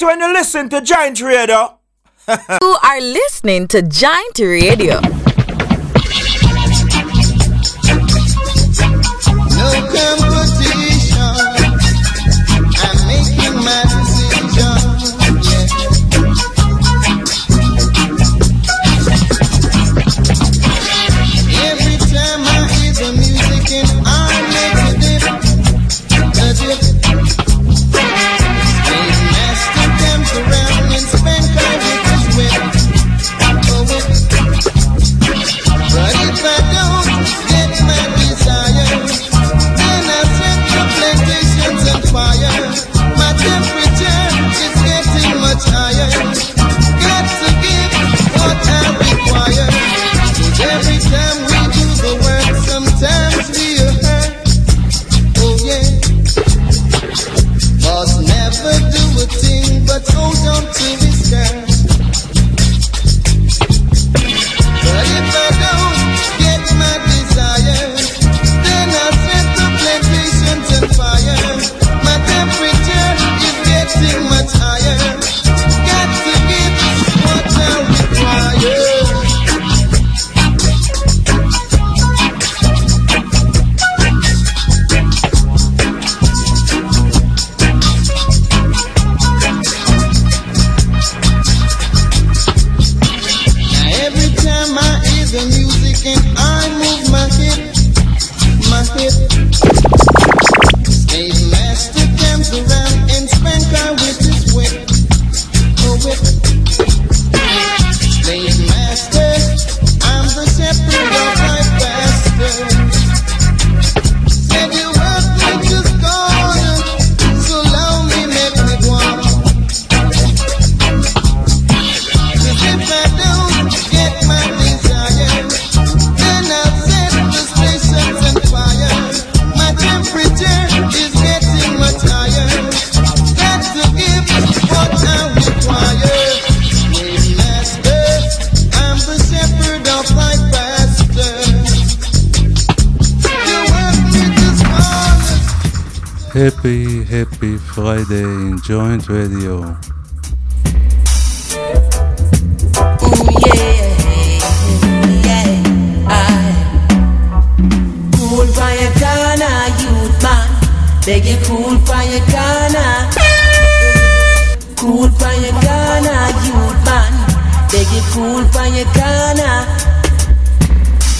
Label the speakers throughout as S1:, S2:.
S1: this when you listen to Giant Radio.
S2: you are listening to Giant Radio.
S3: Happy, Friday in Giant Radio.
S4: Cool you cool corner, youth man. Cool for your corner.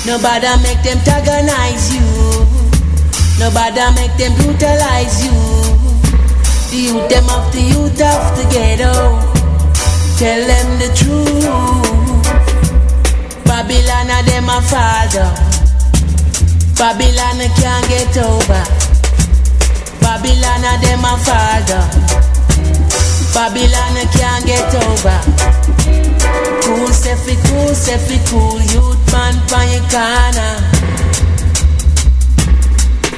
S4: Nobody make them antagonize you. Nobody make them brutalize you. Youth them off the youth of the ghetto. Tell them the truth. Babylon are them a father. Babylon can't get over. Babylon are them a father. Babylon can't get over. Cool, Steffi, cool, Steffi, cool. Youth man, pan your corner.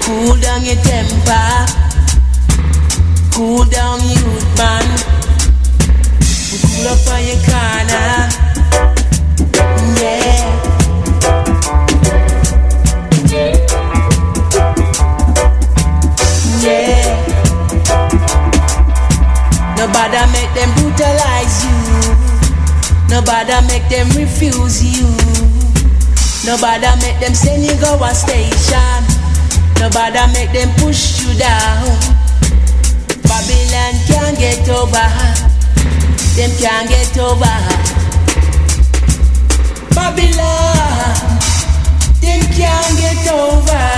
S4: Cool down your temper. Cool down youth man. Cool up on your corner. Yeah. Yeah. Nobody make them brutalize you. Nobody make them refuse you. Nobody make them send you go a station. Nobody make them push you down. Babylon can't get over. Them can't get over. Babylon, them can't get over.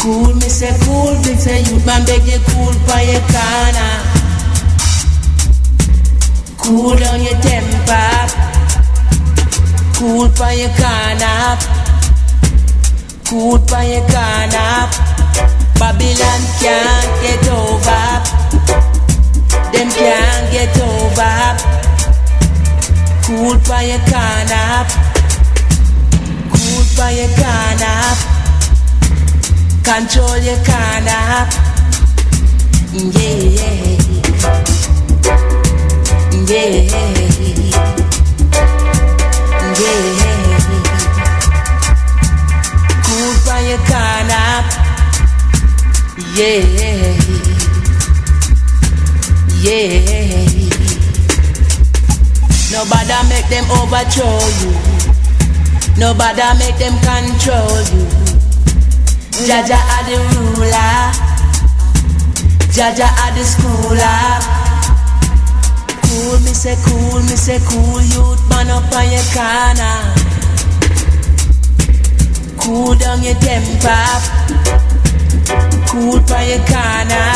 S4: Cool, me say cool, me say you man beg you cool for your corner. Cool down your temper. Cool for your corner food by your corner. Babylon can't get over. Them can't get over. Cool by your corner. Cool by your corner. Control your corner. Yeah. Yeah. Yeah. you corner. Yeah.
S5: Yeah. Nobody make them control you. Nobody make them control you. Jah Jah are the ruler. Jaja are the schooler cool, me say cool, me say cool Youth man up on your corner Cool down your temper cool by your corner.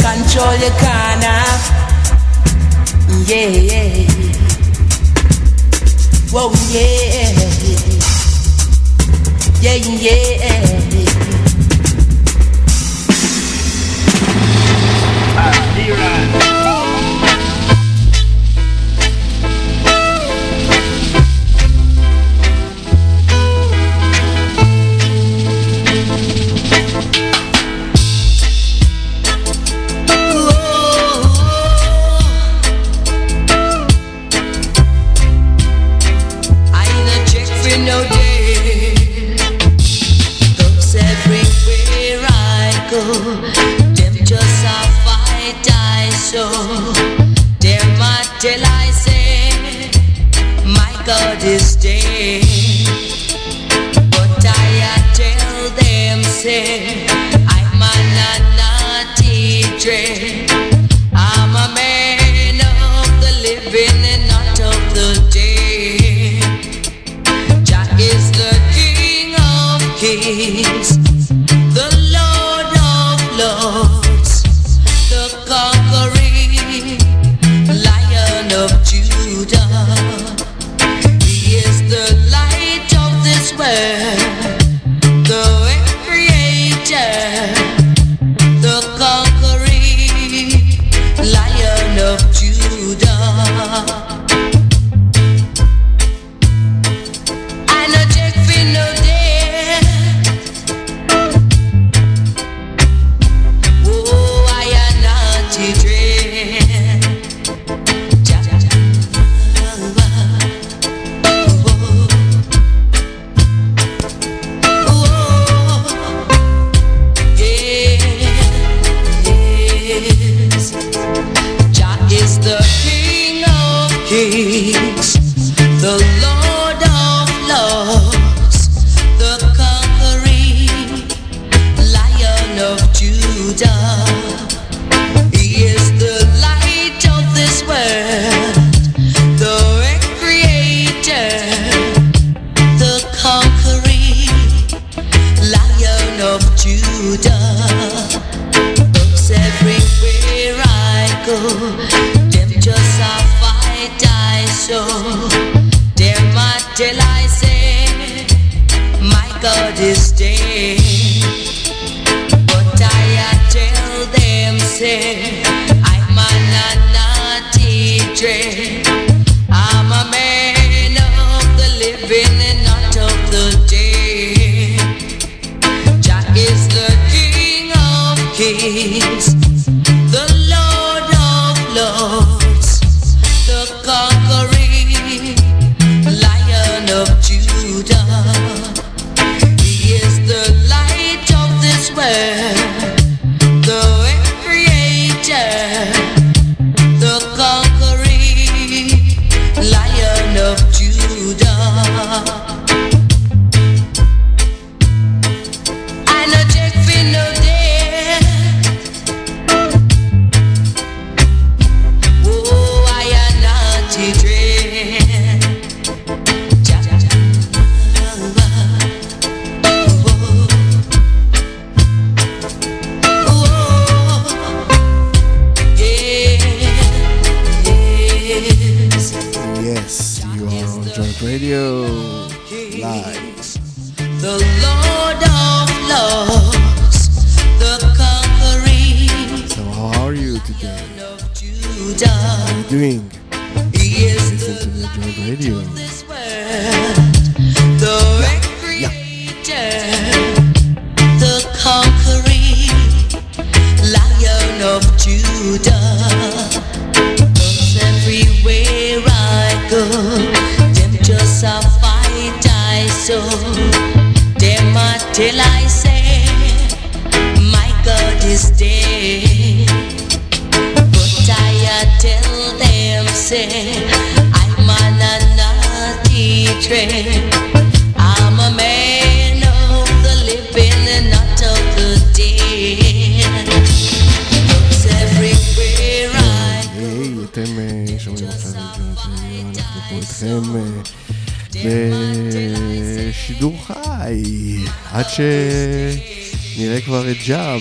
S5: Control your corner. Yeah, yeah. Whoa, yeah. Yeah, yeah. Uh, cheeks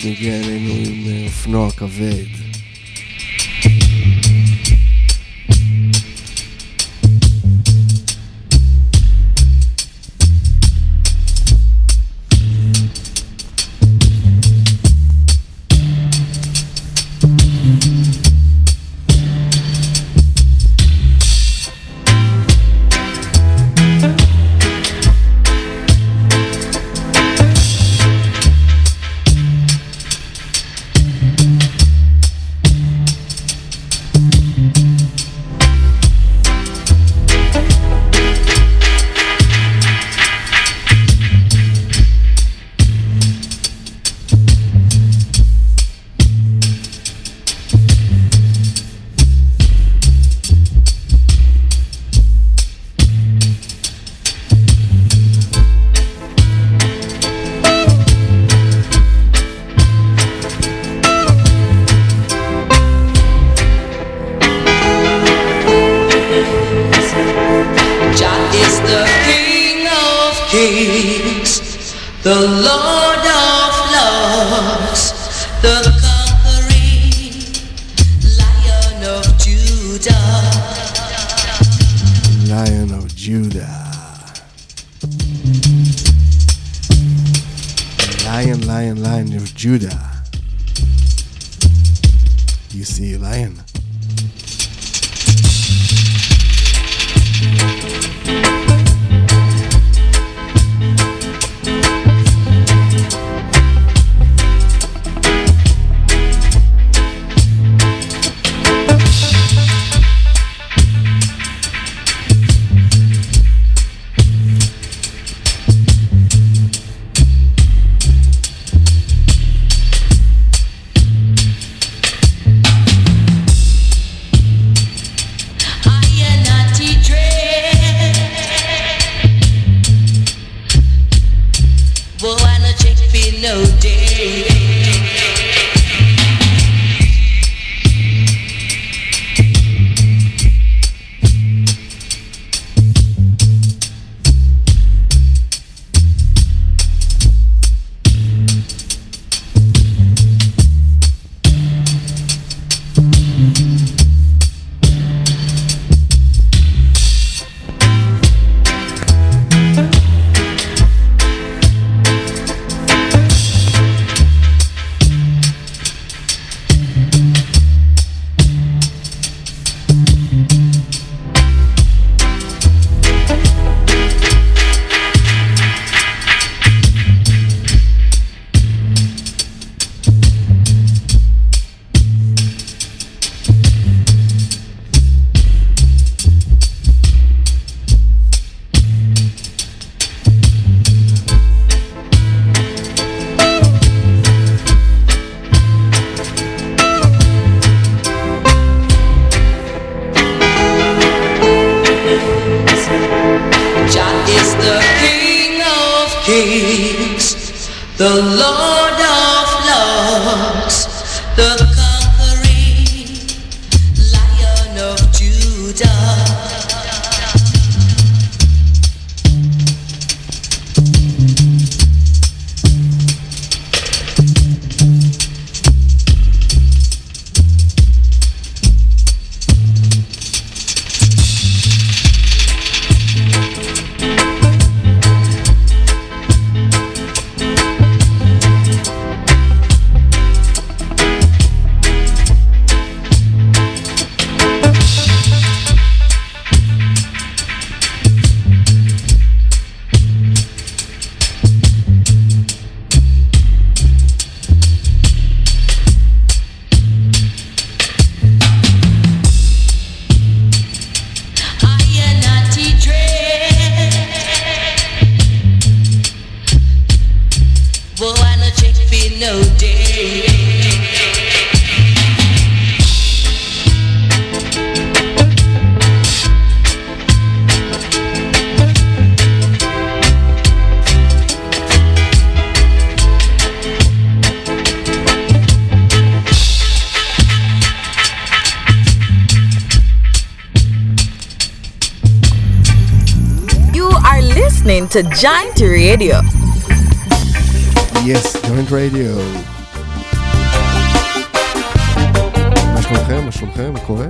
S5: והגיע אלינו עם אה, אופנוע כבד.
S2: to Giant Radio.
S6: Yes, Giant Radio. מה שלומכם? מה שלומכם? מה קורה?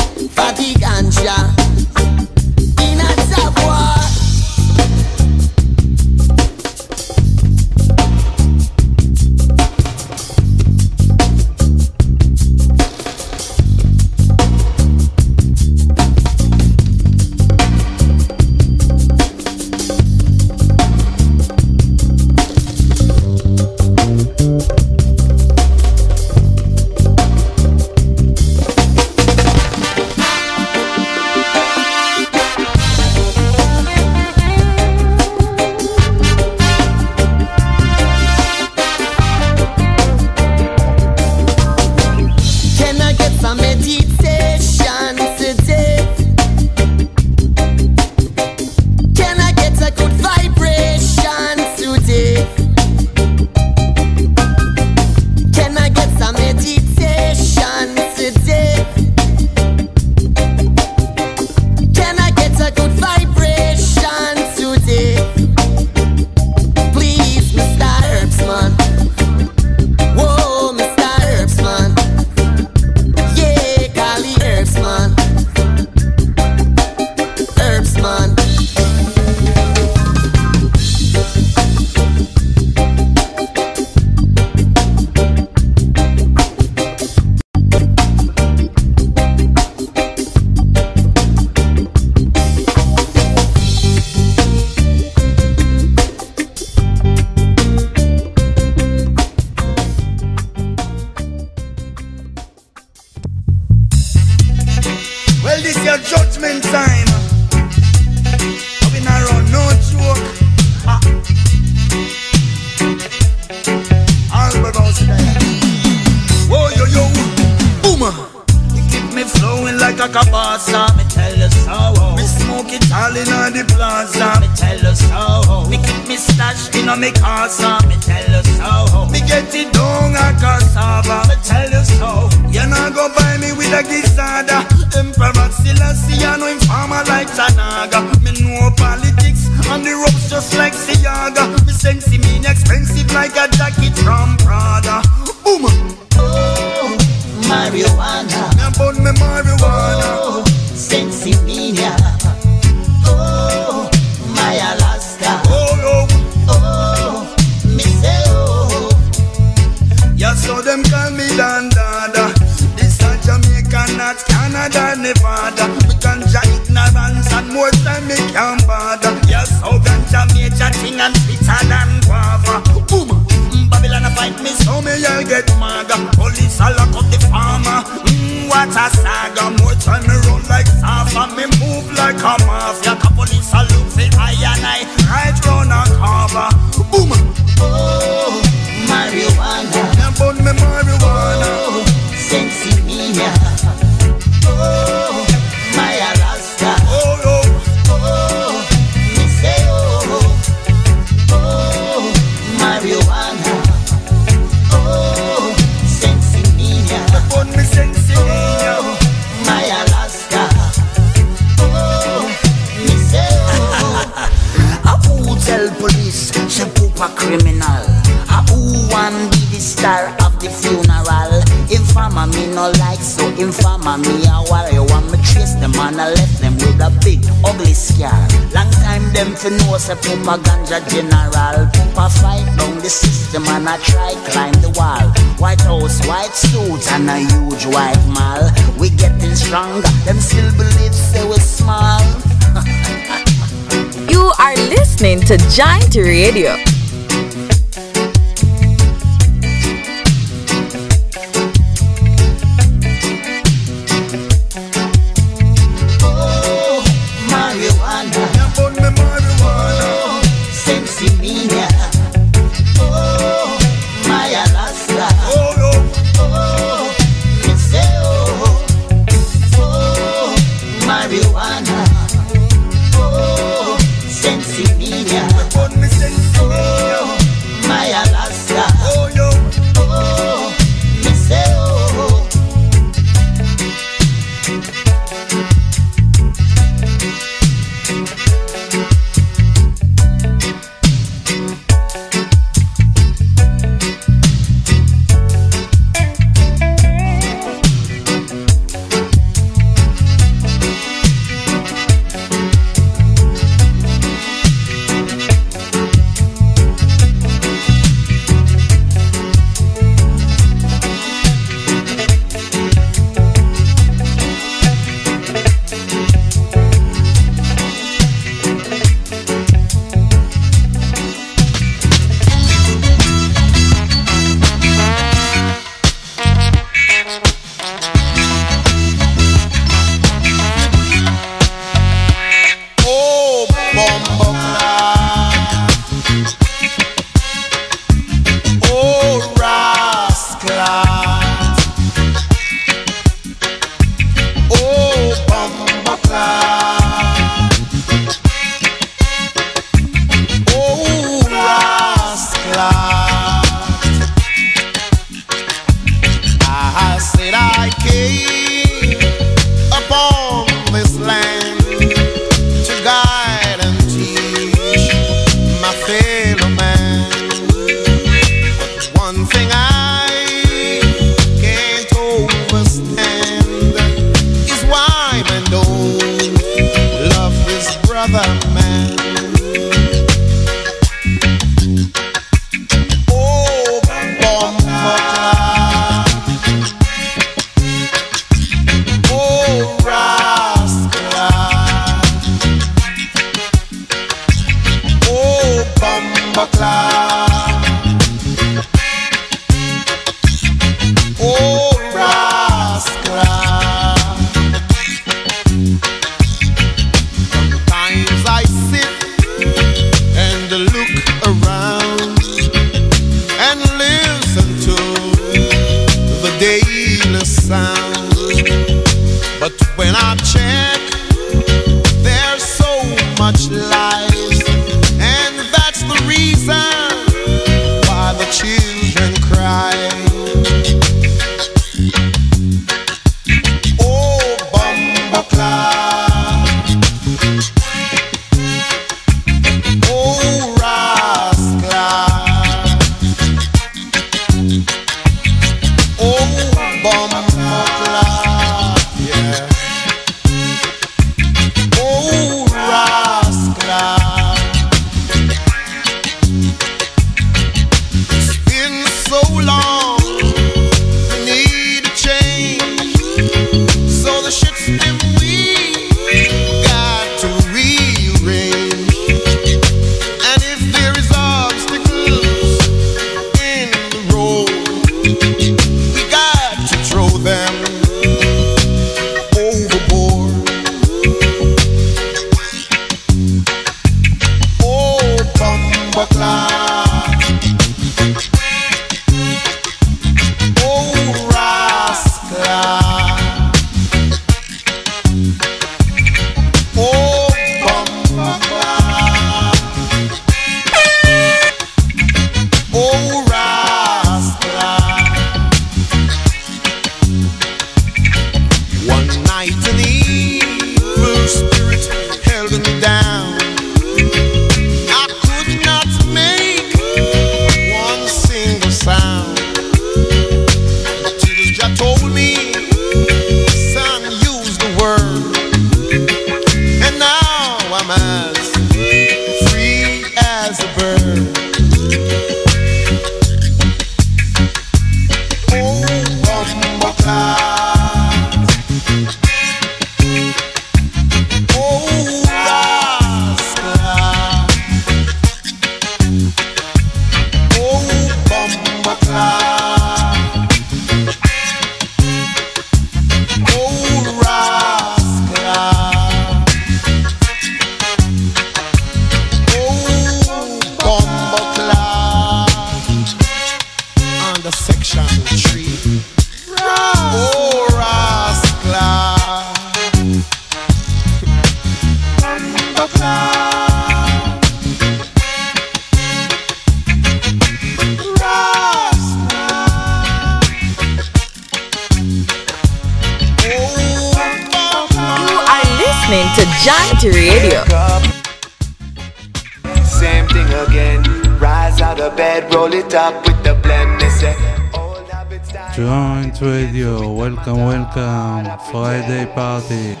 S7: Friday party.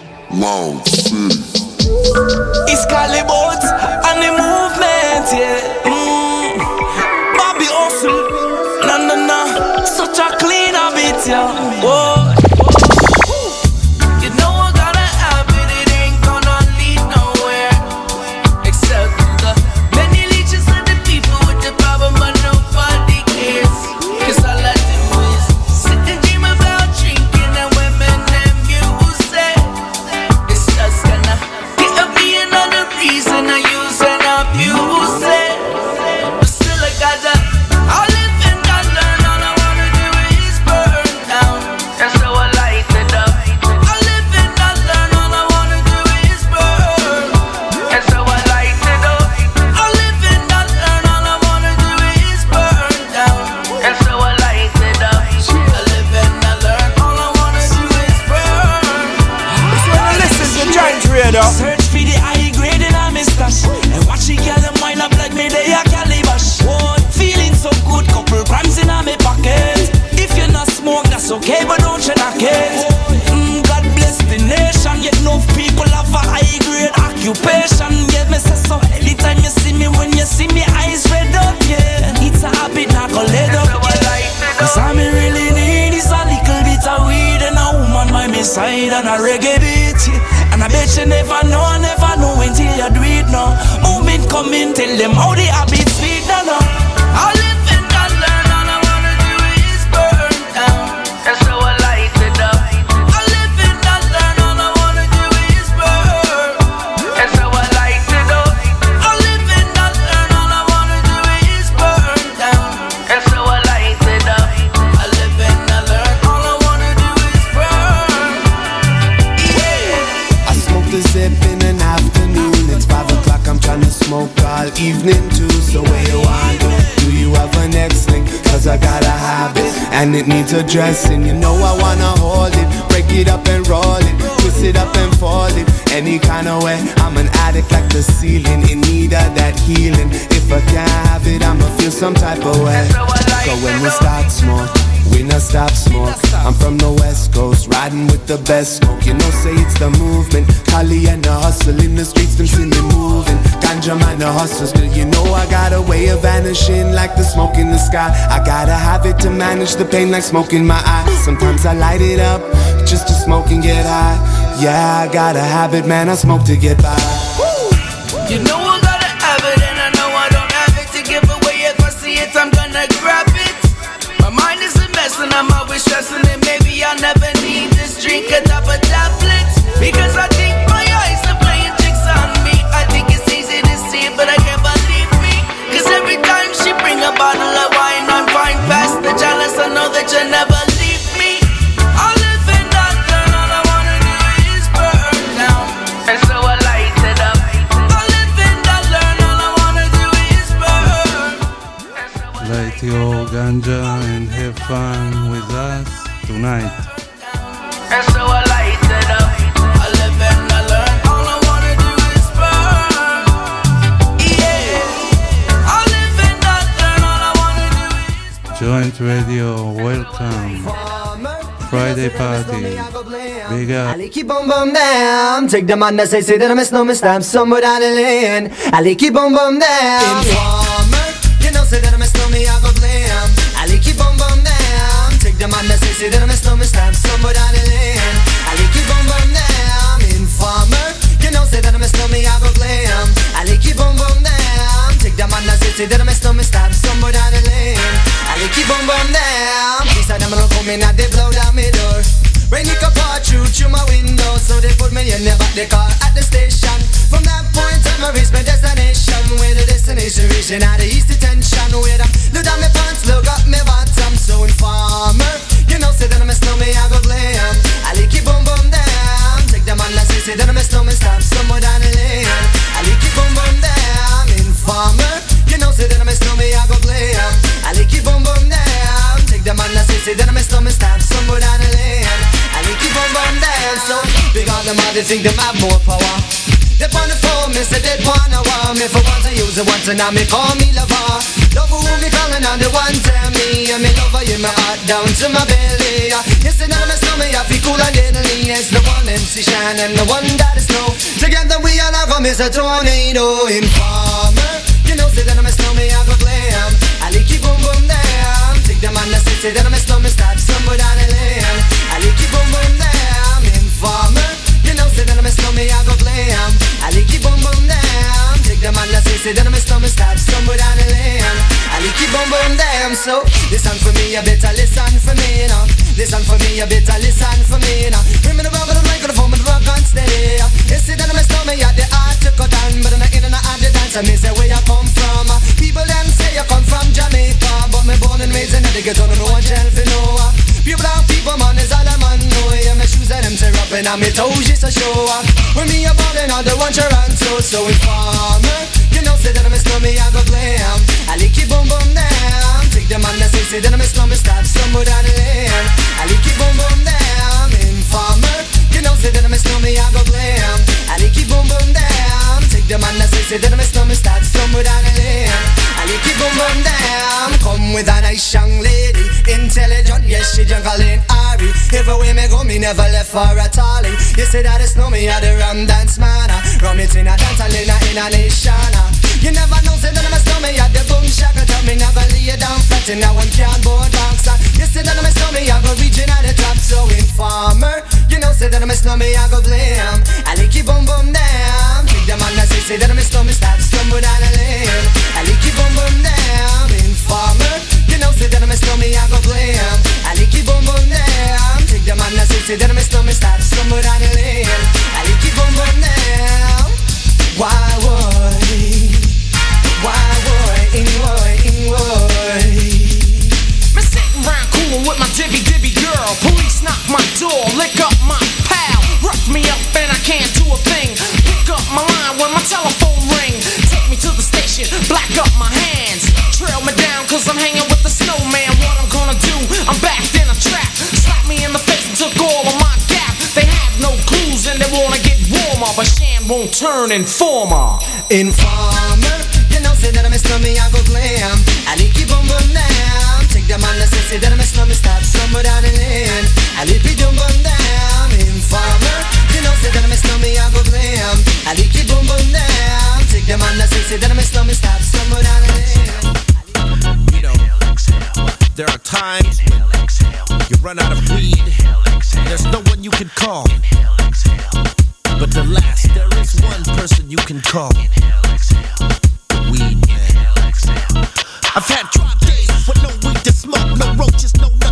S8: Evening too. So where you want to? Do you have a next thing?
S9: cause I got a habit and it needs addressing. You know I wanna hold it, break it up and roll it, twist it up and fold it. Any kind of way, I'm an addict like the ceiling, in need of that healing. If I can't have it, I'ma feel some type of way. So when we start smoke, we not stop smoke. I'm from the west coast, riding with the best smoke. You know, say it's the movement. Kali and the hustle in the streets, them see me moving. Ganja man, the hustle still. You know, I got a way of vanishing like the smoke in the sky. I gotta have it to manage the pain like smoke in my eye. Sometimes I light it up just to smoke and get high. Yeah, I gotta have it, man. I smoke to get by.
S10: You know always stressing it. Maybe I'll never need this drink a top of tablets. Because I
S7: party. Big up.
S11: Ali keep boom boom down. Take the man that say say that I miss no mistake. Somewhere down the lane. Ali keep boom boom down. Informer, you know say that I miss no me I go blame. Ali keep boom boom down. Take the man that say say that I miss no mistake. Somewhere down the lane. Ali keep boom boom down. Informer, you know say that I miss no me I go blame. Ali keep boom boom down. Take the man that say say that I miss no mistake. Somewhere down the lane. Ali keep boom boom down. These are them gonna come in and they blow down Rain it can through through my window So they put me in the back the car at the station. From that point on I reach my destination Where the destination reaching out the east detention. Where I look down my pants, look up my bottom So informer, you know say that I miss a me I go blame I like it boom boom down Take the man that say say that I'm no me stop somewhere down the lane. I like it boom boom down Informer, you know say that I miss a me I go blame I like it boom boom down Take the man that say say that I'm no me stop somewhere down the lane I boom boom down So big on them all they think them have more power. They on the phone, me say they wanna want me. For once I use it once and now me call me lover. Love who me calling on the one tell me. And me lover in my heart down to my belly. Yes, and now me stomach I feel cool and deadly. It's the one MC Shan and the one that is snow. Together we all are come is a tornado Informer. You know say that I'm a snowman I go glam. I like it boom boom down Take the man that say say that I'm a snowman Stop somewhere down the lane I like it boom boom down Informer you know, say that I'm a snowman, I go glam I like it boom man that say, that I'm a snowman somewhere down the lane. I it boom boom down So, listen for me, you better listen for me, you know. Listen for me, you better listen for me, you know. Bring me the rubber, the microphone, the rock on steady You say that a snowman, yeah, the art to cut down But I'm in and out the dance, me say where you come from. People them say you come from Jamaica But me born and raised in the ghetto, don't know what shelf you know Pure black people, man, is all I'm on know Yeah, my shoes and them tear up and I'm toes just to show. When me a ballin', all the one Toronto So informer, you say, that a snowman, stop somewhere down the lane I like it boom boom down Come with a nice young lady Intelligent, yes, she juggling Ari. Everywhere me go, me never left for a tally You say that it's no me, I the rum dance man Rum it in a dance, I in a, in a nation You never know, say that I'm a snowman, I the boom shaka Tell me never lay you down flat. In a one cardboard box You say that I'm a snowman, I go reaching at the top So informer, you know, say that I'm a snowman, I go blame I like it boom boom down The man that say, say that I'm a snowman, stop stumble down the lane I like it boom boom down Informer, you know, say that I'm a snowman, I go blame I like it boom boom down Take the man that say, say that I'm a snowman, stop stumble down the lane I like it boom boom down Why would, why would, would
S12: Me sitting round coolin' with my dibby dibby girl. Police knock my door, lick up my pal. Rough me up and I can't do a thing up my line when my telephone ring. Take me to the station, black up my hands. Trail me down cause I'm hanging with the snowman. What I'm gonna do, I'm backed in a trap. Slap me in the face and took all of my gap. They have no clues and they wanna get warmer. But Shan won't turn informer.
S11: Informer, you know, say that I'm a snowman, I go glam. I need keep on burn down. Take them on the say that I'm a snowman, stop somewhere down the lane. I need be down burn down farmer. You know, say that I'm a slummy, I go glam. I like it boom boom down. Take them on the say, say that I'm a slummy, stop somewhere down
S13: You know, there are times you run out of weed. There's no one you can call. But the last, there is one person you can call. Weed man. I've had drop days with no weed to smoke, no roaches, no nothing.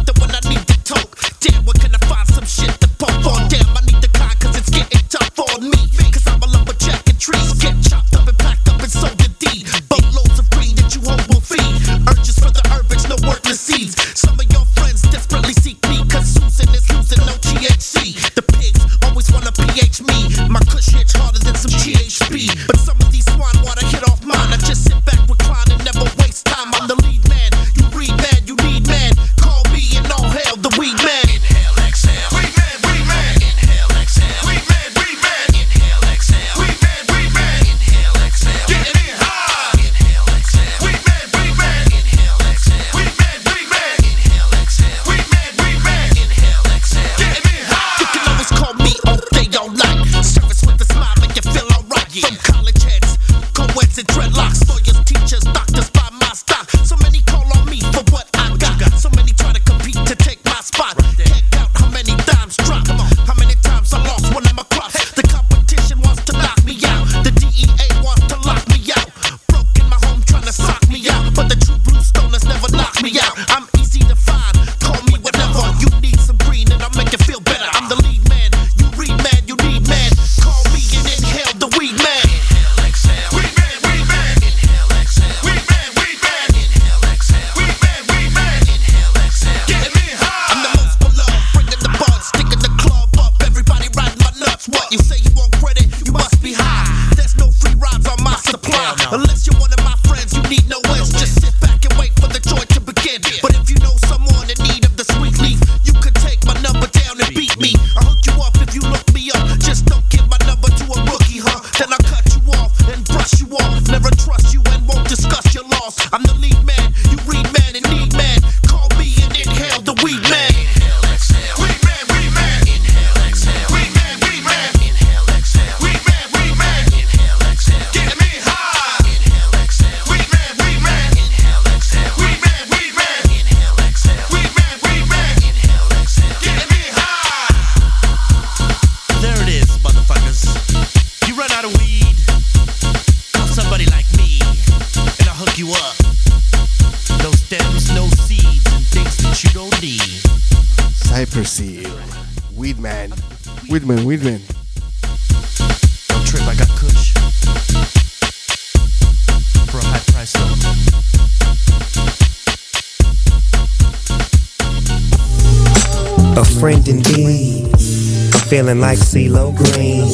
S13: looking like
S14: CeeLo Green.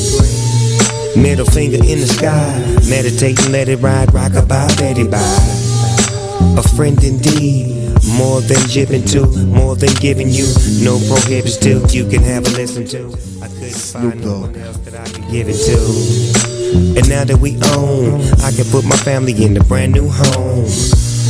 S14: Middle finger in the sky, meditating, let it ride, rock about Betty Bye. A friend indeed. More than giving to, more than giving you. No prohibits till you can have a listen to. I couldn't find no one else that I could give it to. And now that we own, I can put my family in a brand new home.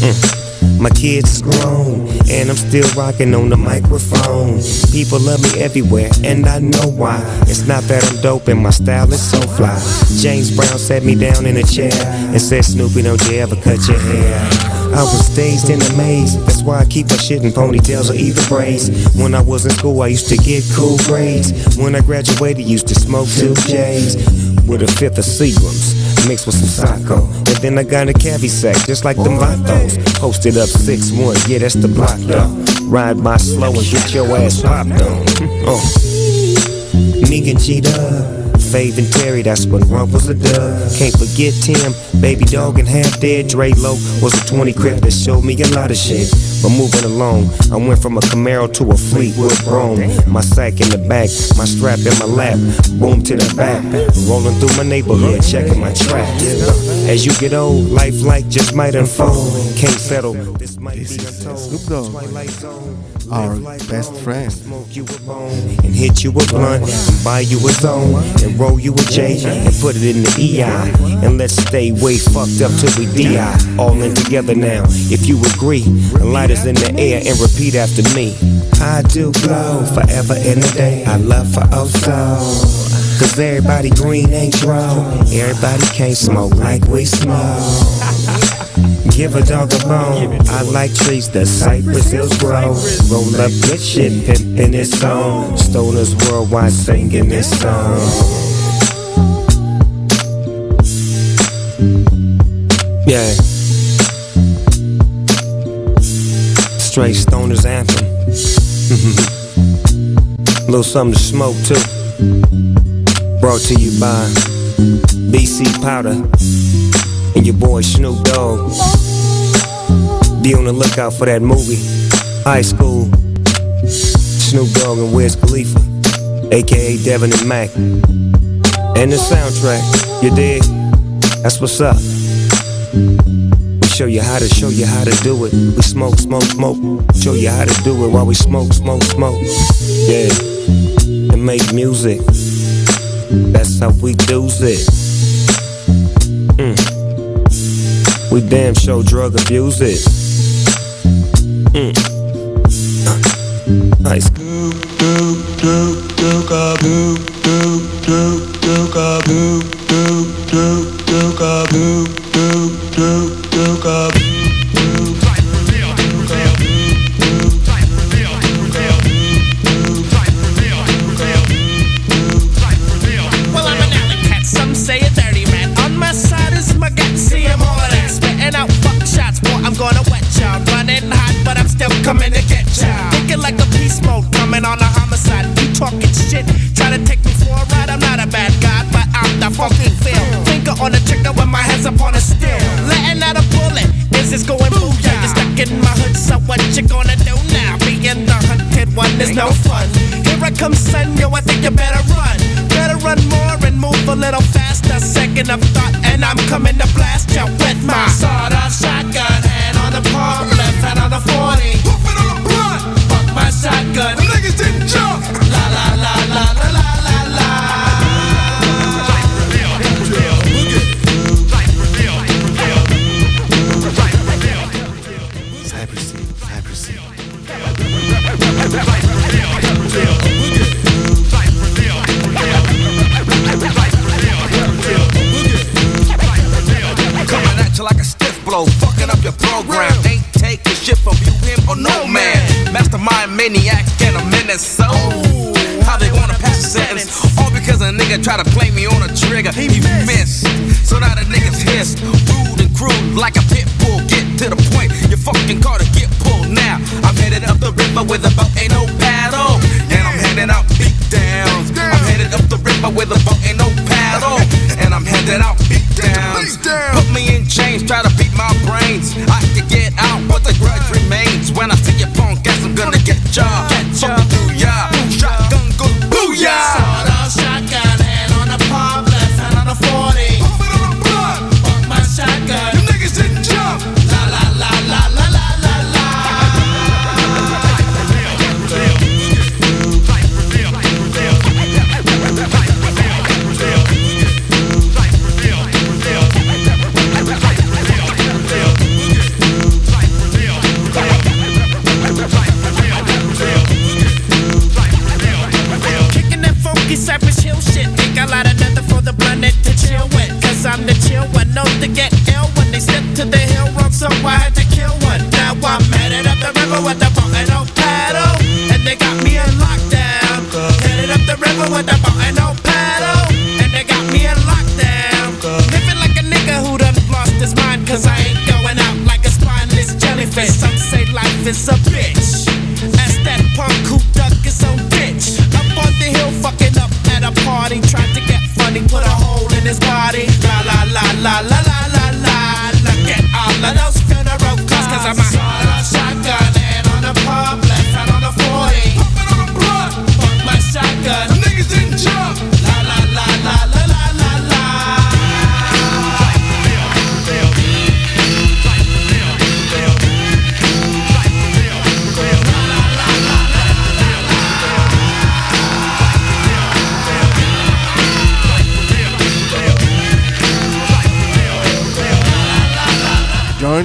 S14: Mm. My kids is grown, and I'm still rocking on the microphone. People love me everywhere, and I know why. It's not that I'm dope, and my style is so fly. James Brown sat me down in a chair and said, Snoopy, don't you ever cut your hair. I was dazed and amazed, that's why I keep my shit in ponytails or even braids. When I was in school, I used to get cool grades. When I graduated, used to smoke two J's with a fifth of Seagrams mixed with some psycho, And then I got a cavi sack, just like them vatos. Posted up 6-1, yeah, that's the block, though. Ride by slow and get your ass popped on. Uh. Nigga G-Dub. Fave and Terry, that's what Rumples are dub. Can't forget Tim, Baby Dog and Half Dead Dre Low was a 20 crib that showed me a lot of shit
S15: moving along. I went from a Camaro to a Fleetwood Chrome. My sack in the back, my strap in my lap, boom to the back. Rolling through my neighborhood, checking my tracks. As you get old, life like just might unfold. Can't settle. This might be untold.
S14: Snoop Dogg, our best friend.
S15: and hit you a blunt and buy you a zone and roll you a J and put it in the EI and let's stay way fucked up till we DI all in together now if you agree. Lighters in the air and repeat after me. I do blow forever and a day. I love for also Cause everybody green ain't grow Everybody can't smoke like we smoke Give a dog a bone. I like trees that cypress hills grow. Roll up good shit, pimpin' this song. Stoners worldwide singing this song. Yeah. Straight stoners anthem. Little something to smoke too. Brought to you by BC Powder and your boy Snoop Dogg. Be on the lookout for that movie, High School. Snoop Dogg and Wiz Khalifa, aka Devin and Mac. And the soundtrack, you dig? That's what's up. We show you how to show you how to do it. We smoke, smoke, smoke. Show you how to do it while we smoke, smoke, smoke. Yeah. And make music. That's how we do it. Mm. We damn show drug abuse it. Nice.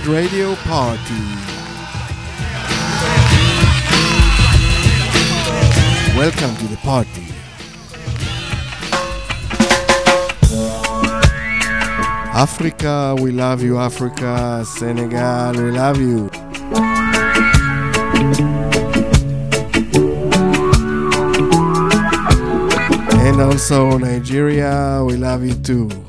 S16: Radio Party. Welcome to the party. Africa, we love you, Africa. Senegal, we love you. And also Nigeria, we love you too.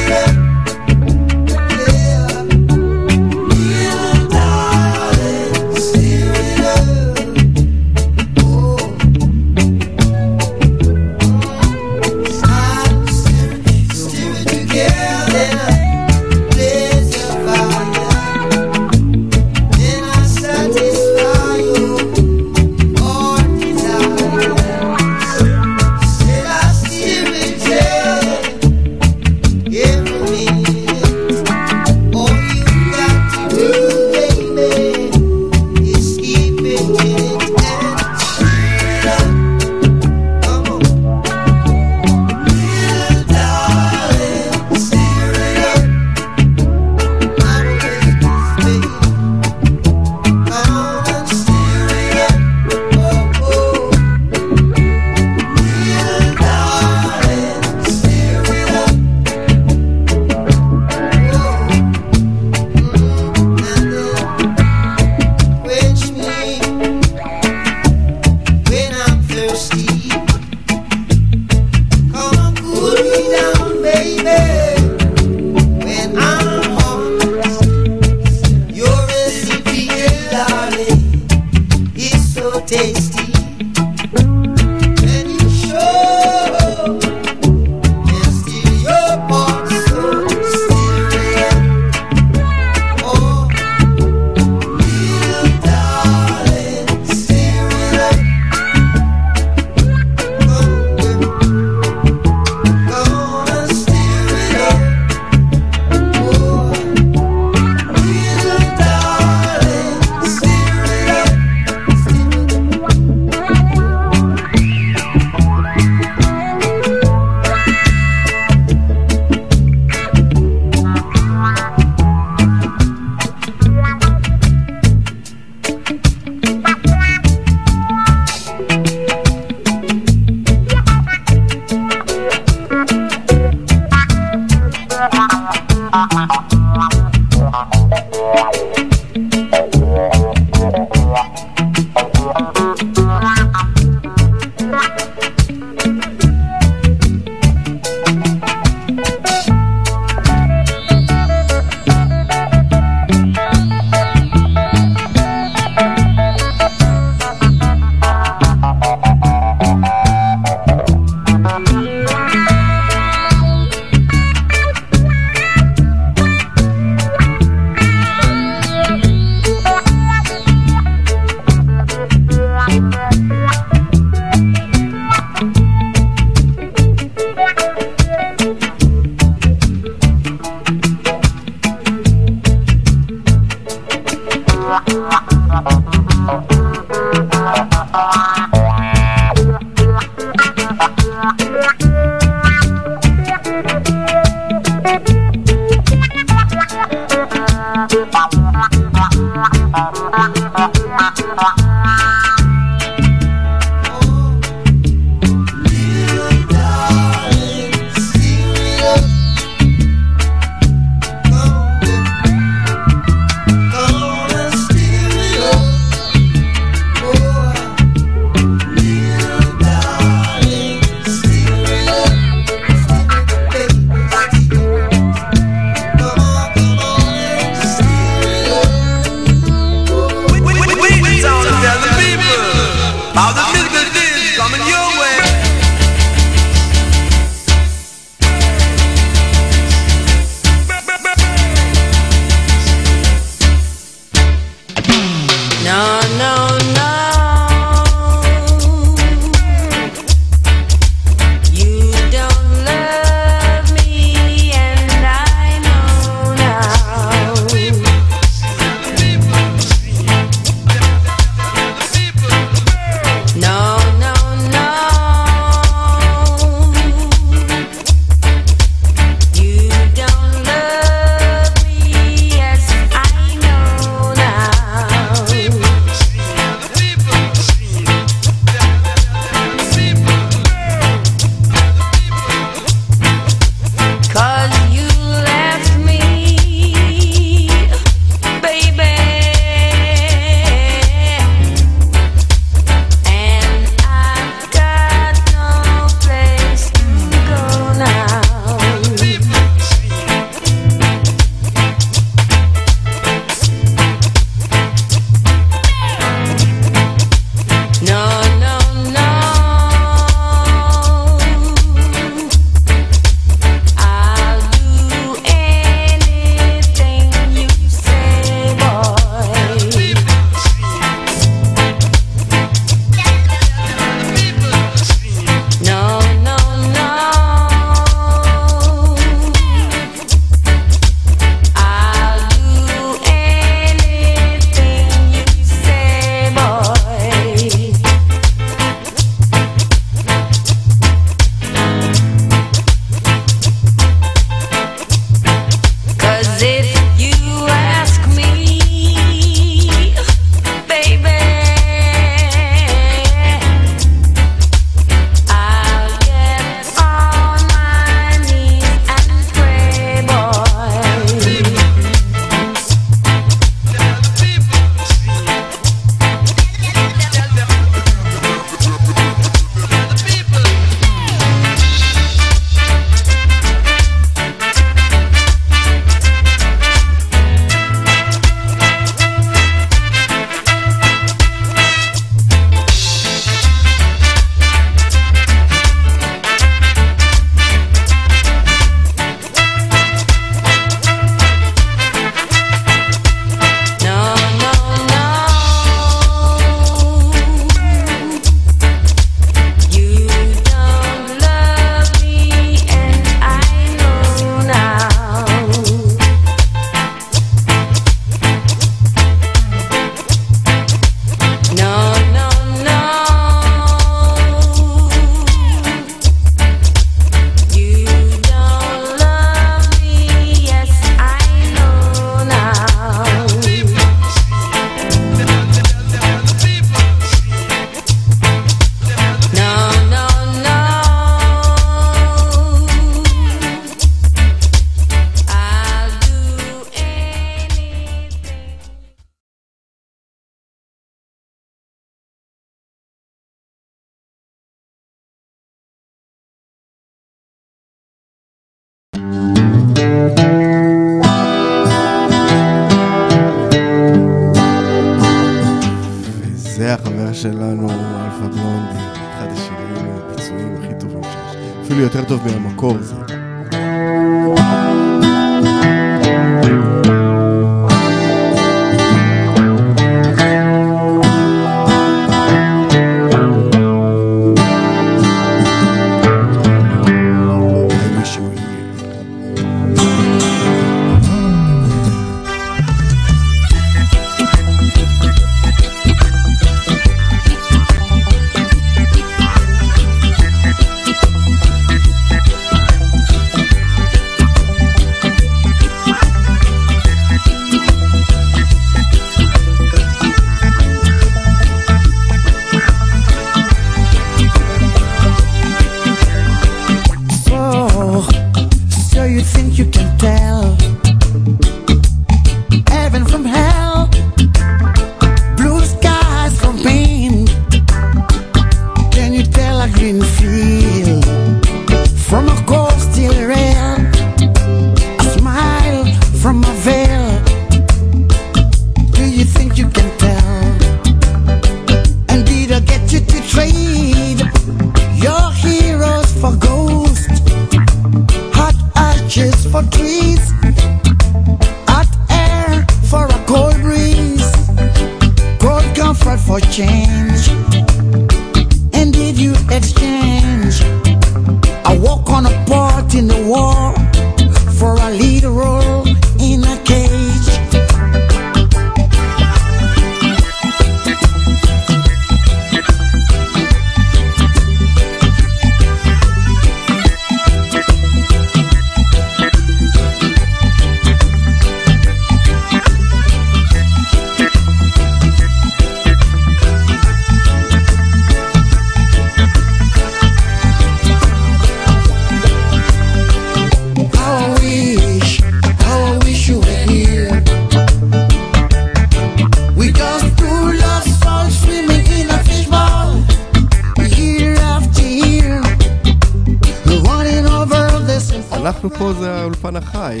S17: הפן החי,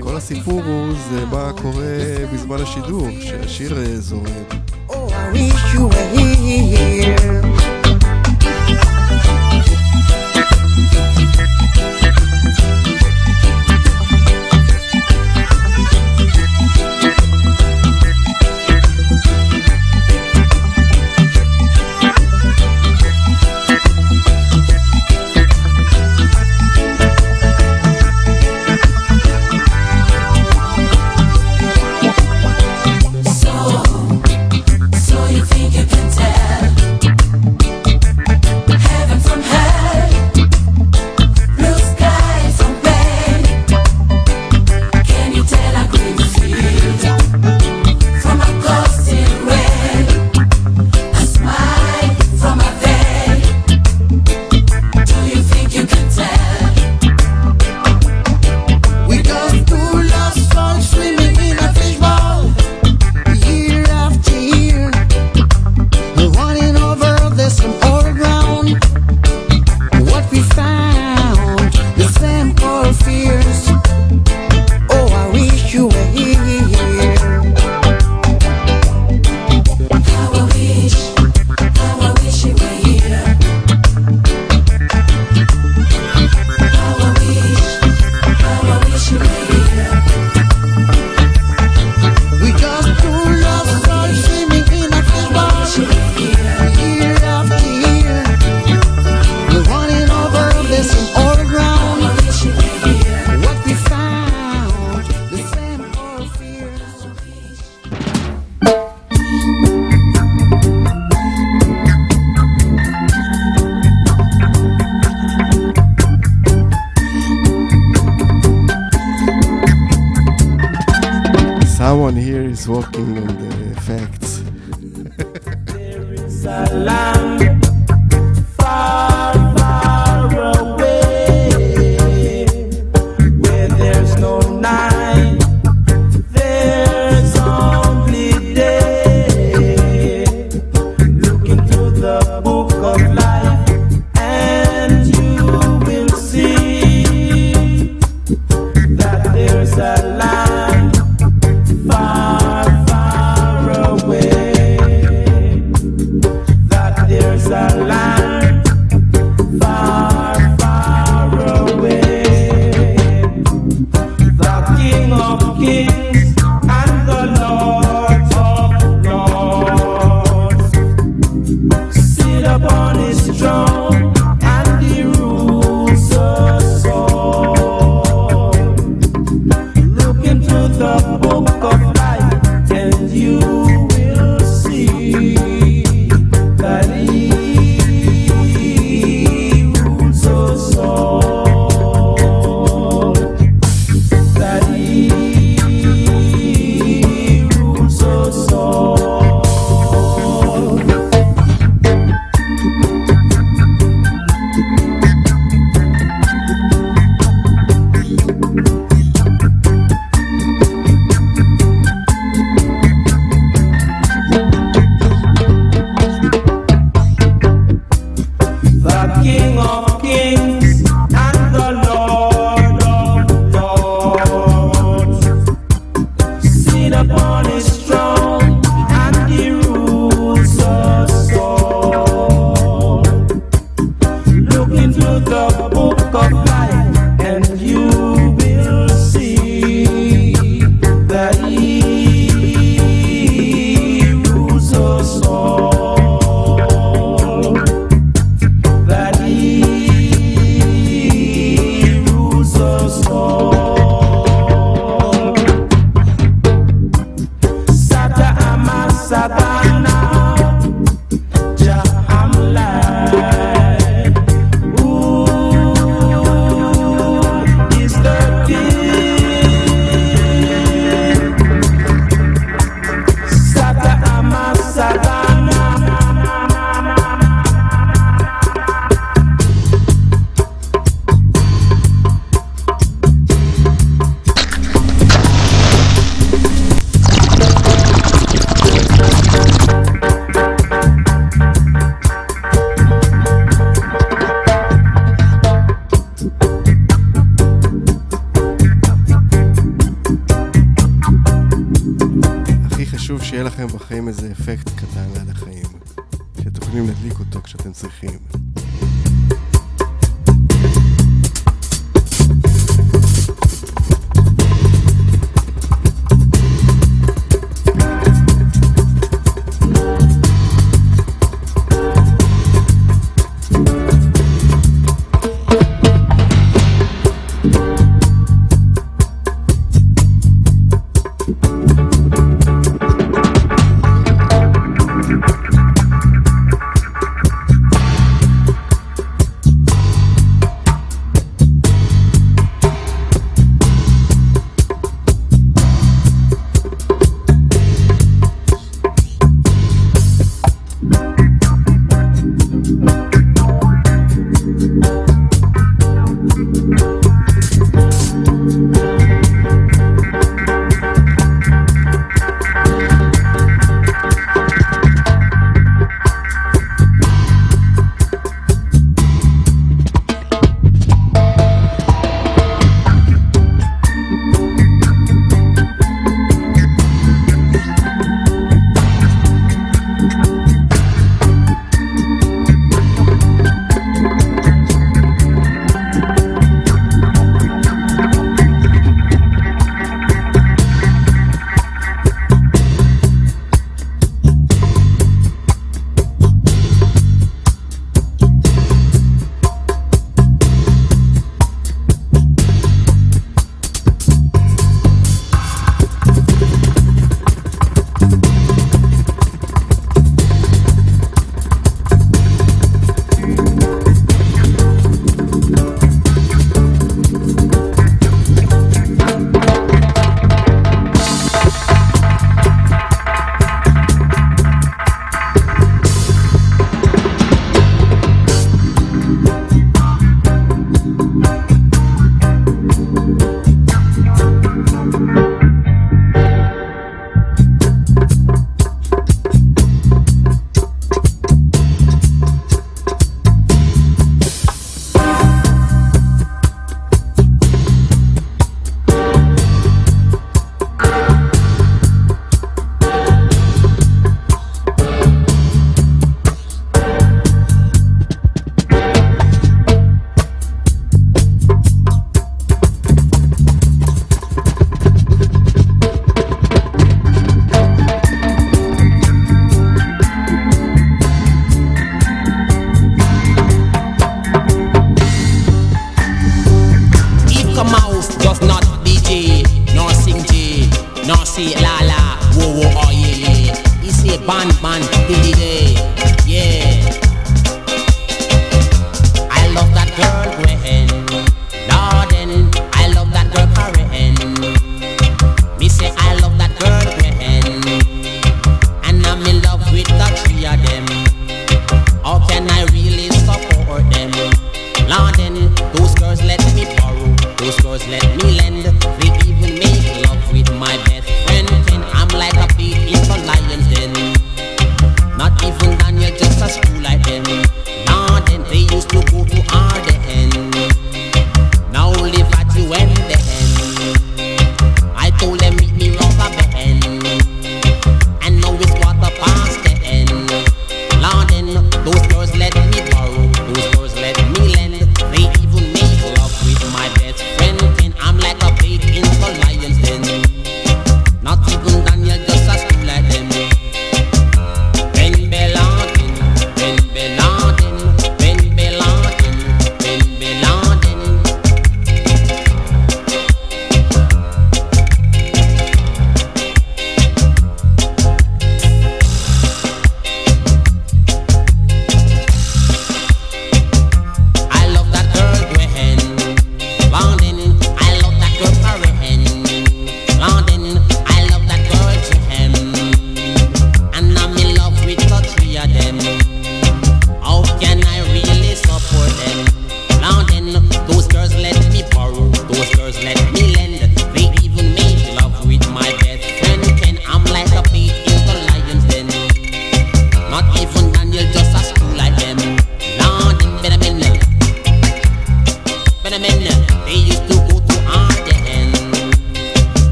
S17: כל הסיפור הוא, זה מה קורה בזמן השידור, שהשיר אה, זורם.
S7: Oh, I wish you were here.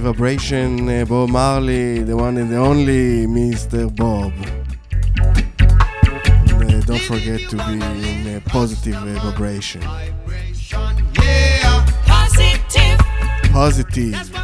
S6: Vibration, eh, Bob Marley, the one and the only Mr. Bob. And, uh, don't forget to be in
S16: a positive vibration. Yeah. Positive. Positive.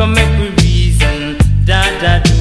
S10: Come make me reason, da da do.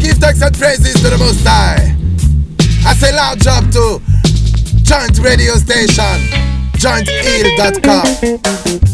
S10: Give thanks
S18: and praises to the Most High. I say loud job to Giant Radio Station, jointheal.com.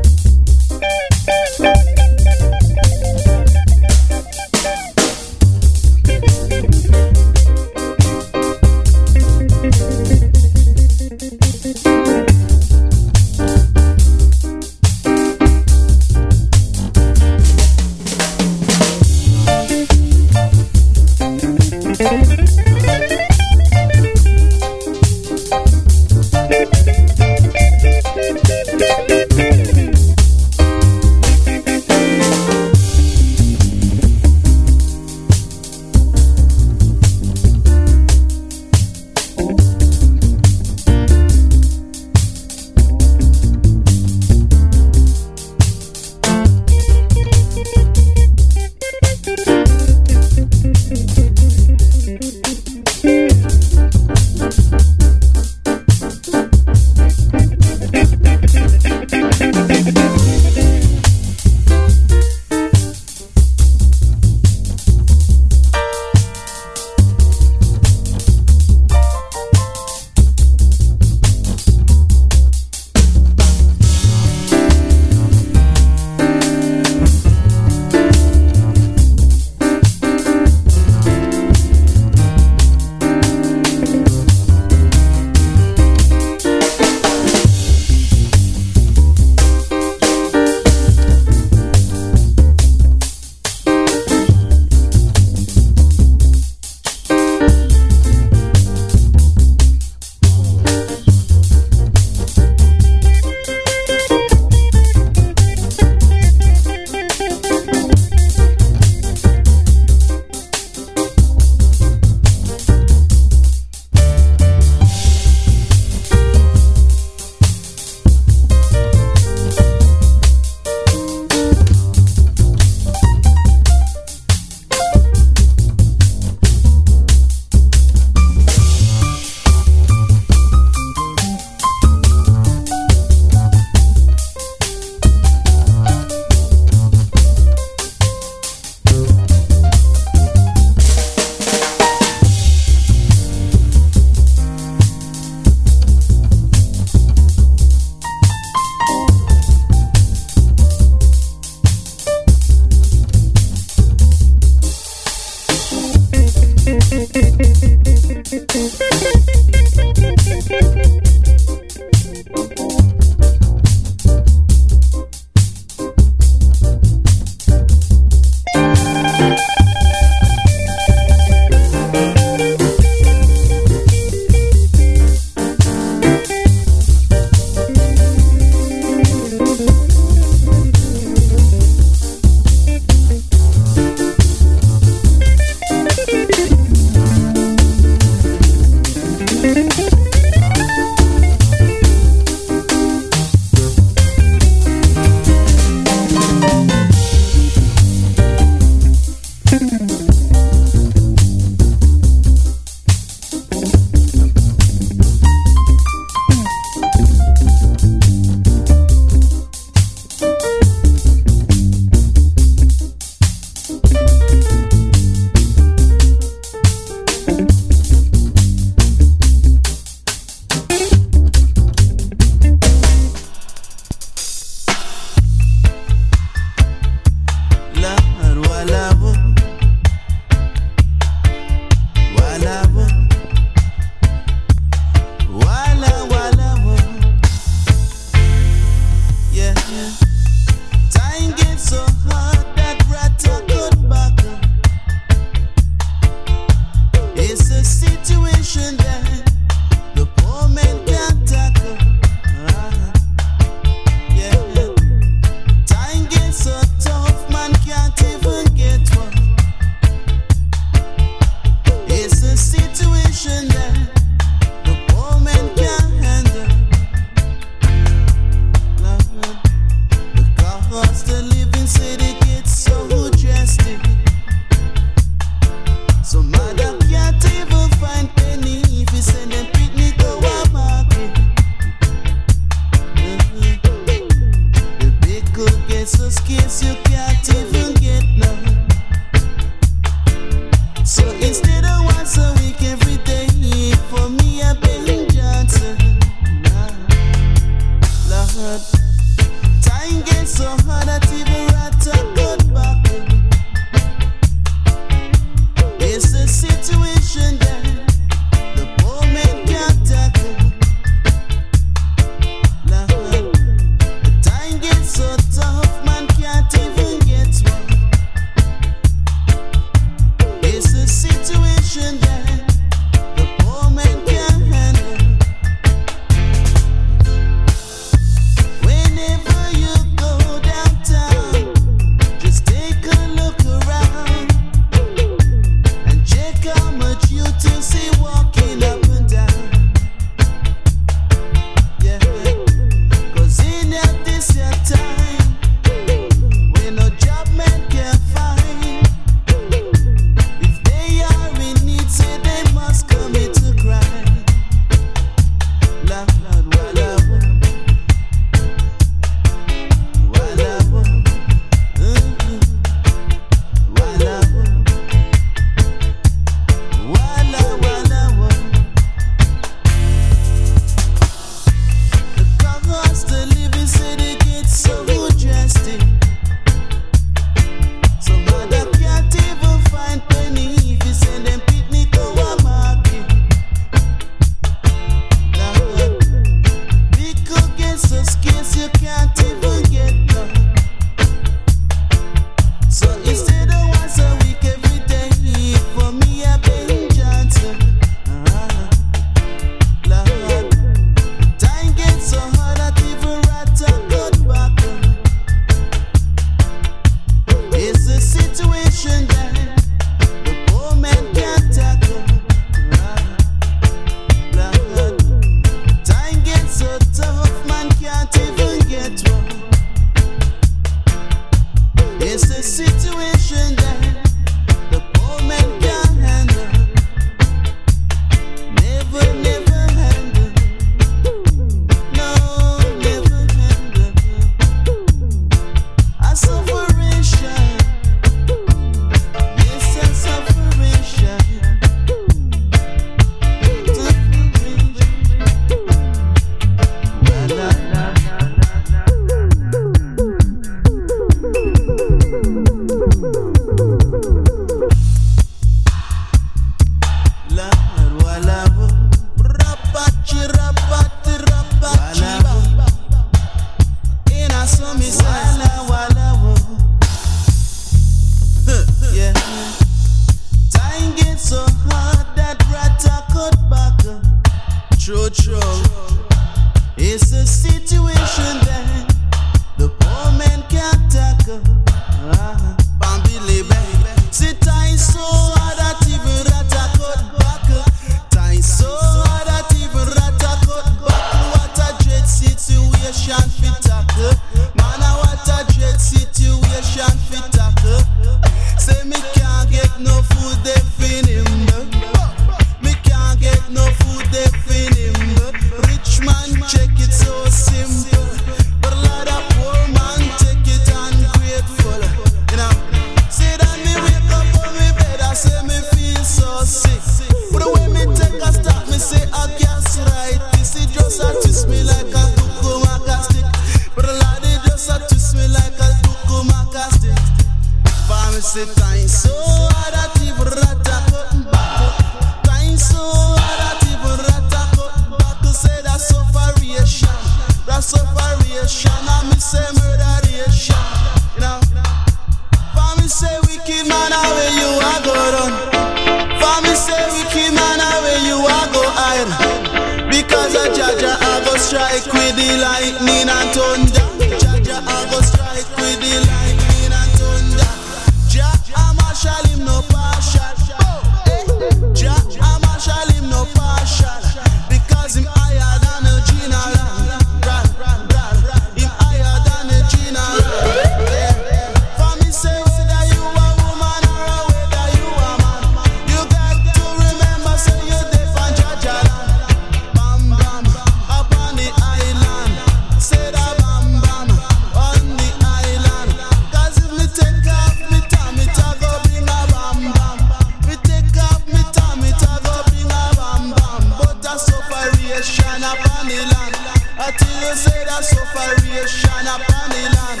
S19: sufferation upon the land. Until you say that sufferation upon the land.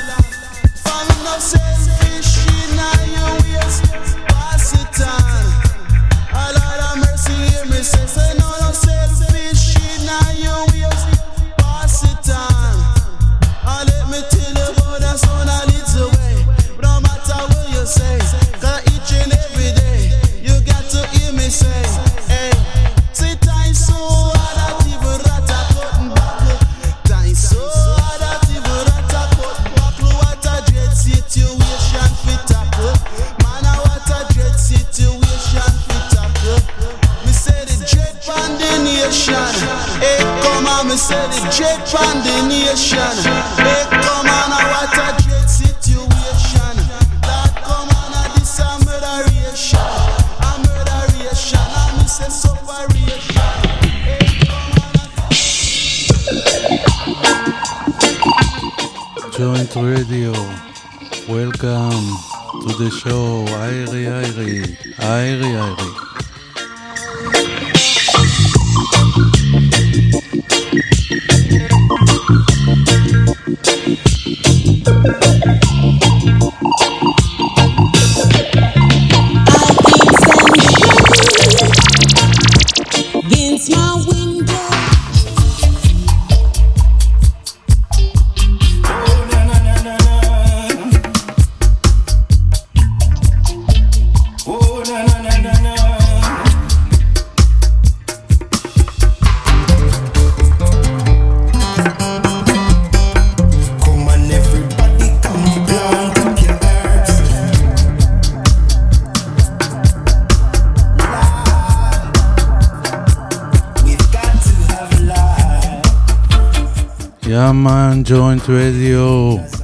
S19: no selfish in your ways. Pass it on. A lot of mercy, hear me say, say no, no selfish in your ways. Pass it on. And let me tell you about that the nation. Hey, come on, a a situation. Lord, come on, a this a murderation, a murderation. And me say separation.
S20: Giant Radio, welcome to the show, Irie Irie, Irie Irie. Giant Radio.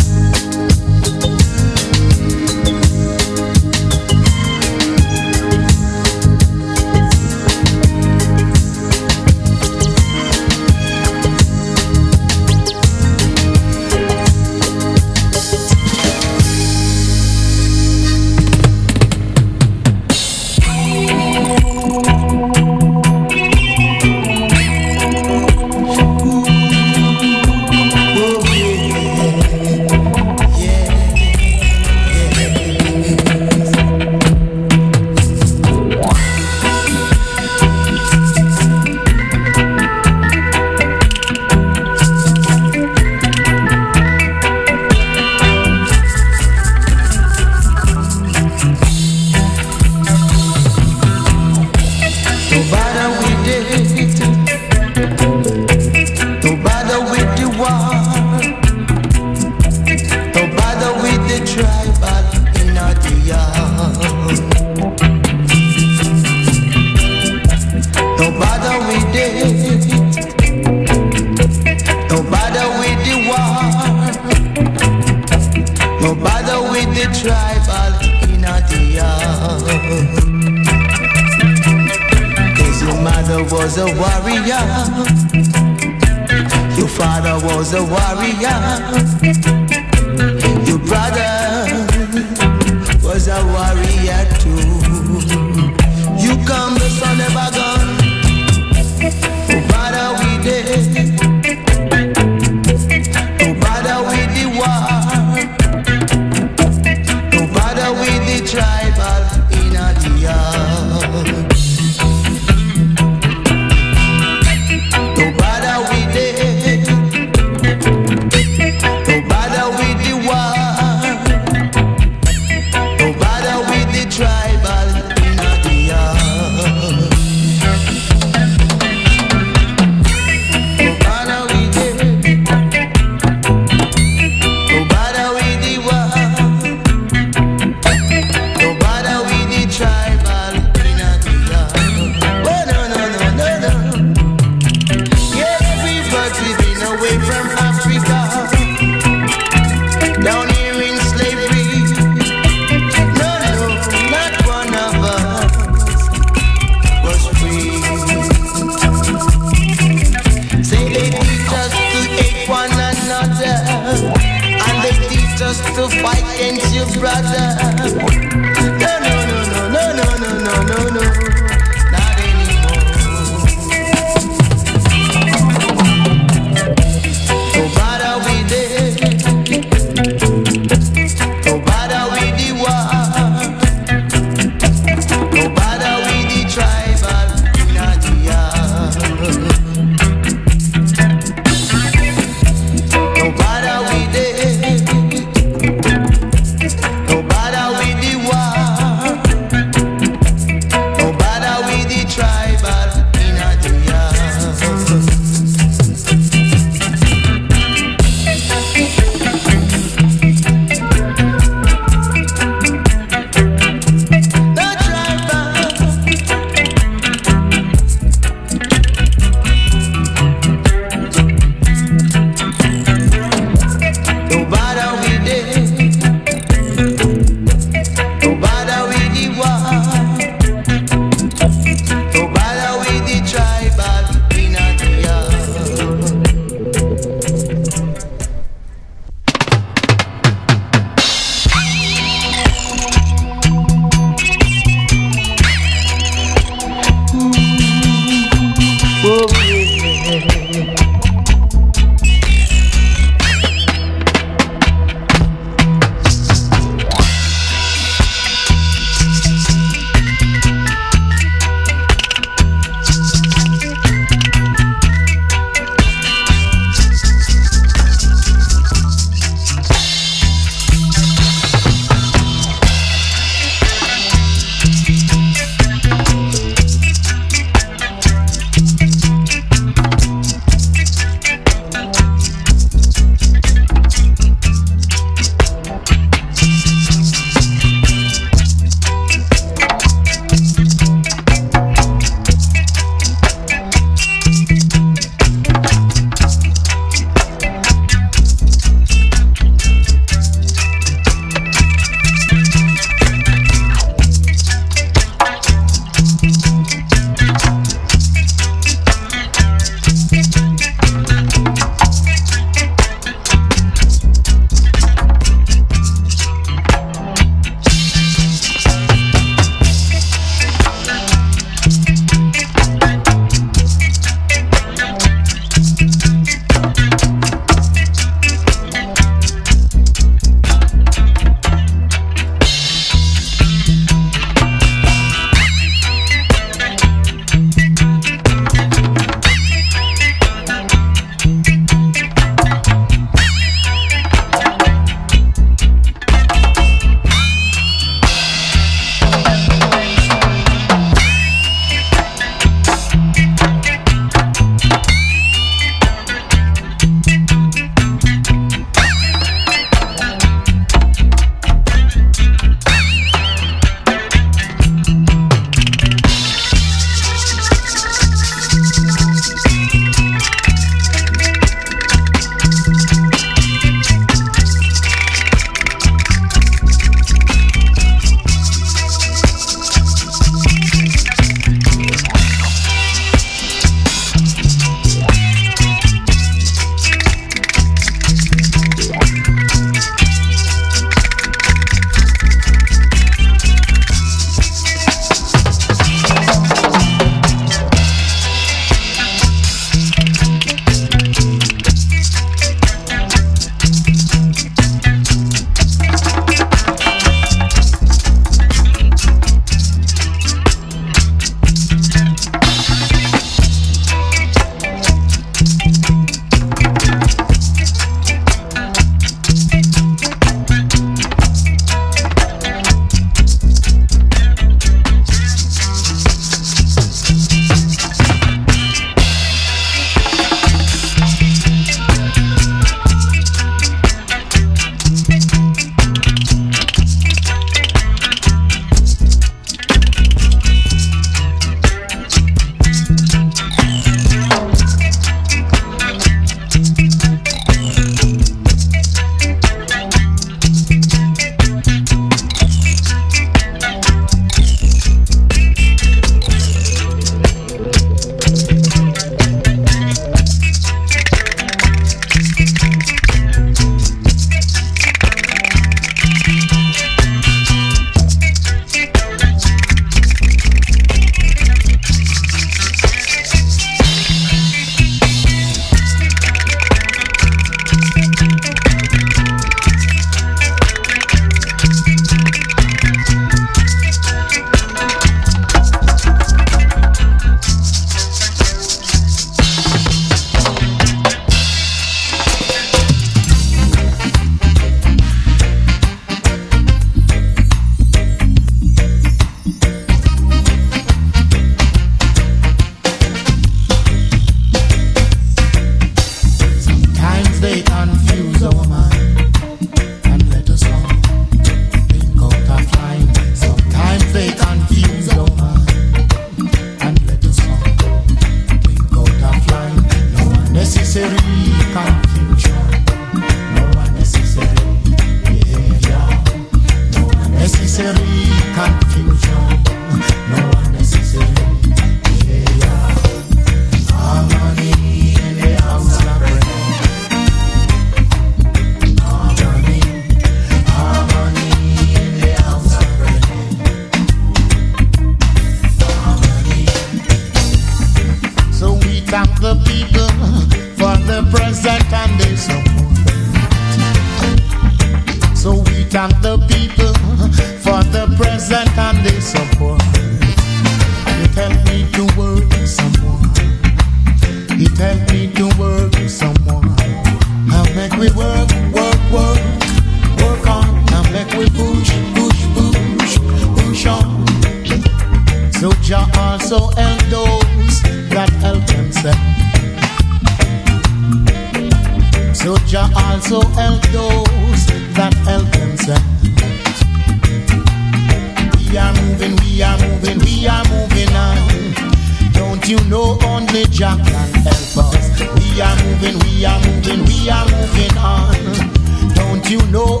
S21: we
S11: are moving, we are moving on. Don't you know?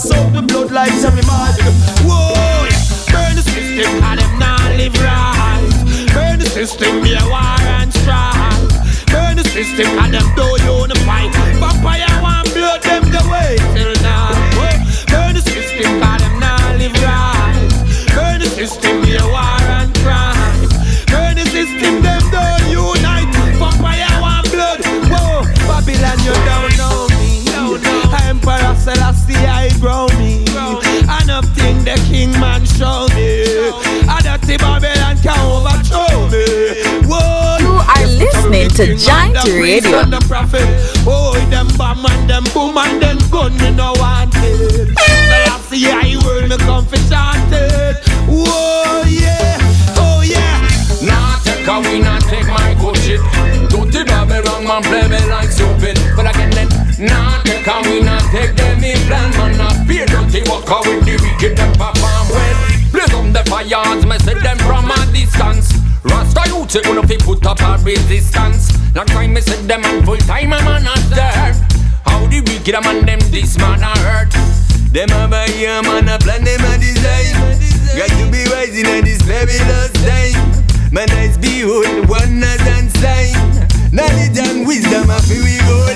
S11: pass out the bloodlines of
S22: me mad. Whoa, yeah.
S15: burn the system and them not live right. Burn the system, be a war and strife. Burn the system and them don't
S7: unify. to Giant Radio.
S15: Oh, them bomb and them boom and them gun, me no want it. The last year I world me come for chanted. Oh yeah, oh yeah.
S23: Nah, take a win and take my good shit. Do the Babylon man play me like stupid, but I can then. Nah, take a win and take them in plan, man. I fear dirty worker with the wicked and perform well. Blaze on the fires, me set them from a distance. Rasta youth, you know, fi put up a resistance. Long time me said them and full time a man not there. How the wicked a man them this man a hurt. Them a buy a man a plan, them a design. Got to be wise in a this fabulous time. Man eyes behold wonders and sign. Knowledge and wisdom a fi we go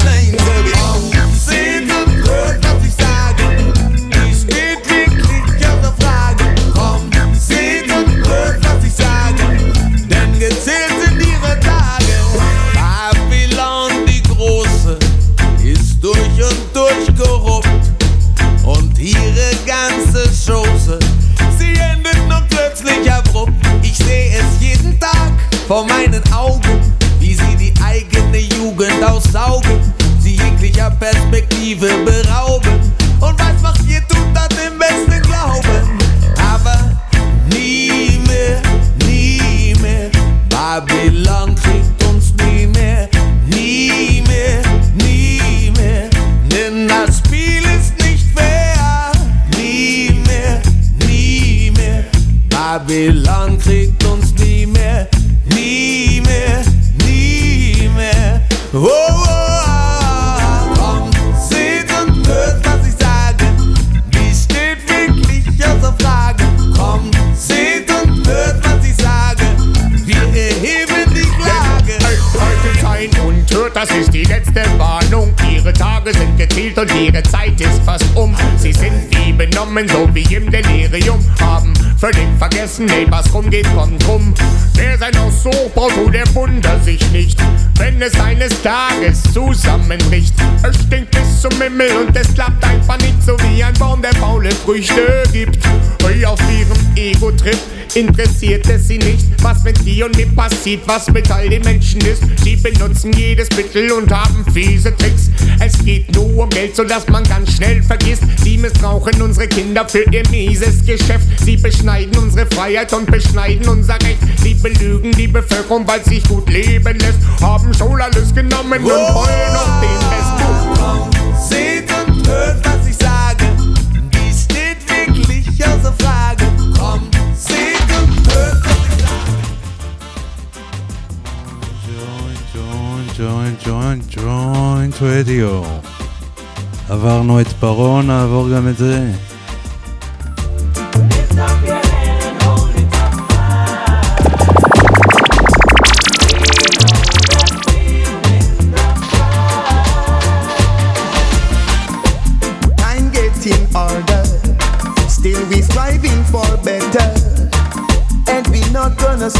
S15: Perspektive beraubt. Und ihre
S24: Zeit ist fast um. Sie sind wie benommen, so wie im Delirium. Haben völlig vergessen, ey, was rumgeht, kommt rum. Wer sein Haus so baut, so der Wunder sich nicht, wenn es eines Tages zusammenbricht. Es stinkt bis zum Himmel und es klappt einfach nicht so wie ein Baum, der faule Früchte gibt. Hey, auf ihrem Ego-Trip interessiert es sie nicht, was mit dir und mir passiert, was mit all den Menschen ist. Sie benutzen jedes Mittel und haben fiese Tricks. Es geht nur um Geld, sodass man ganz schnell vergisst. Sie missbrauchen unsere Kinder für ihr mieses Geschäft. Sie beschneiden unsere Freiheit und beschneiden unser Recht. Sie belügen die Bevölkerung, weil sich gut leben lässt. Haben schon alles genommen und wollen noch den Rest.
S23: Seht und hört, was ich sage. Die steht wirklich außer Frage. Kommt, seht und hört, was ich
S25: Joint, joint, joint, joint רדיו. עברנו את פרעה, נעבור גם את זה.
S16: time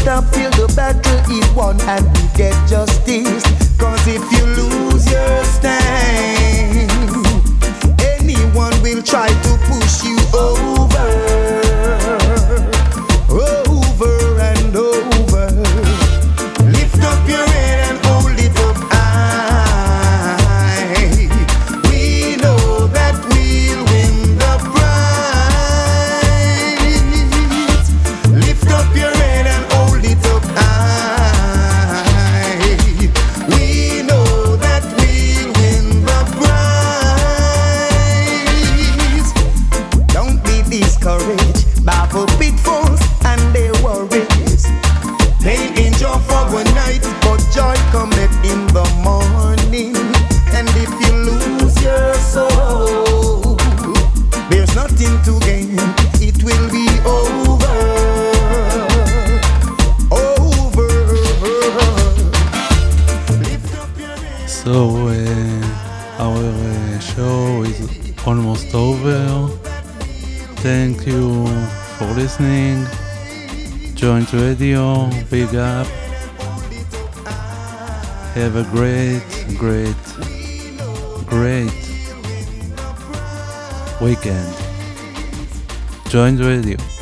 S16: Stop till the battle is won and we get justice.
S25: Have a great, great, great weekend. Giant Radio.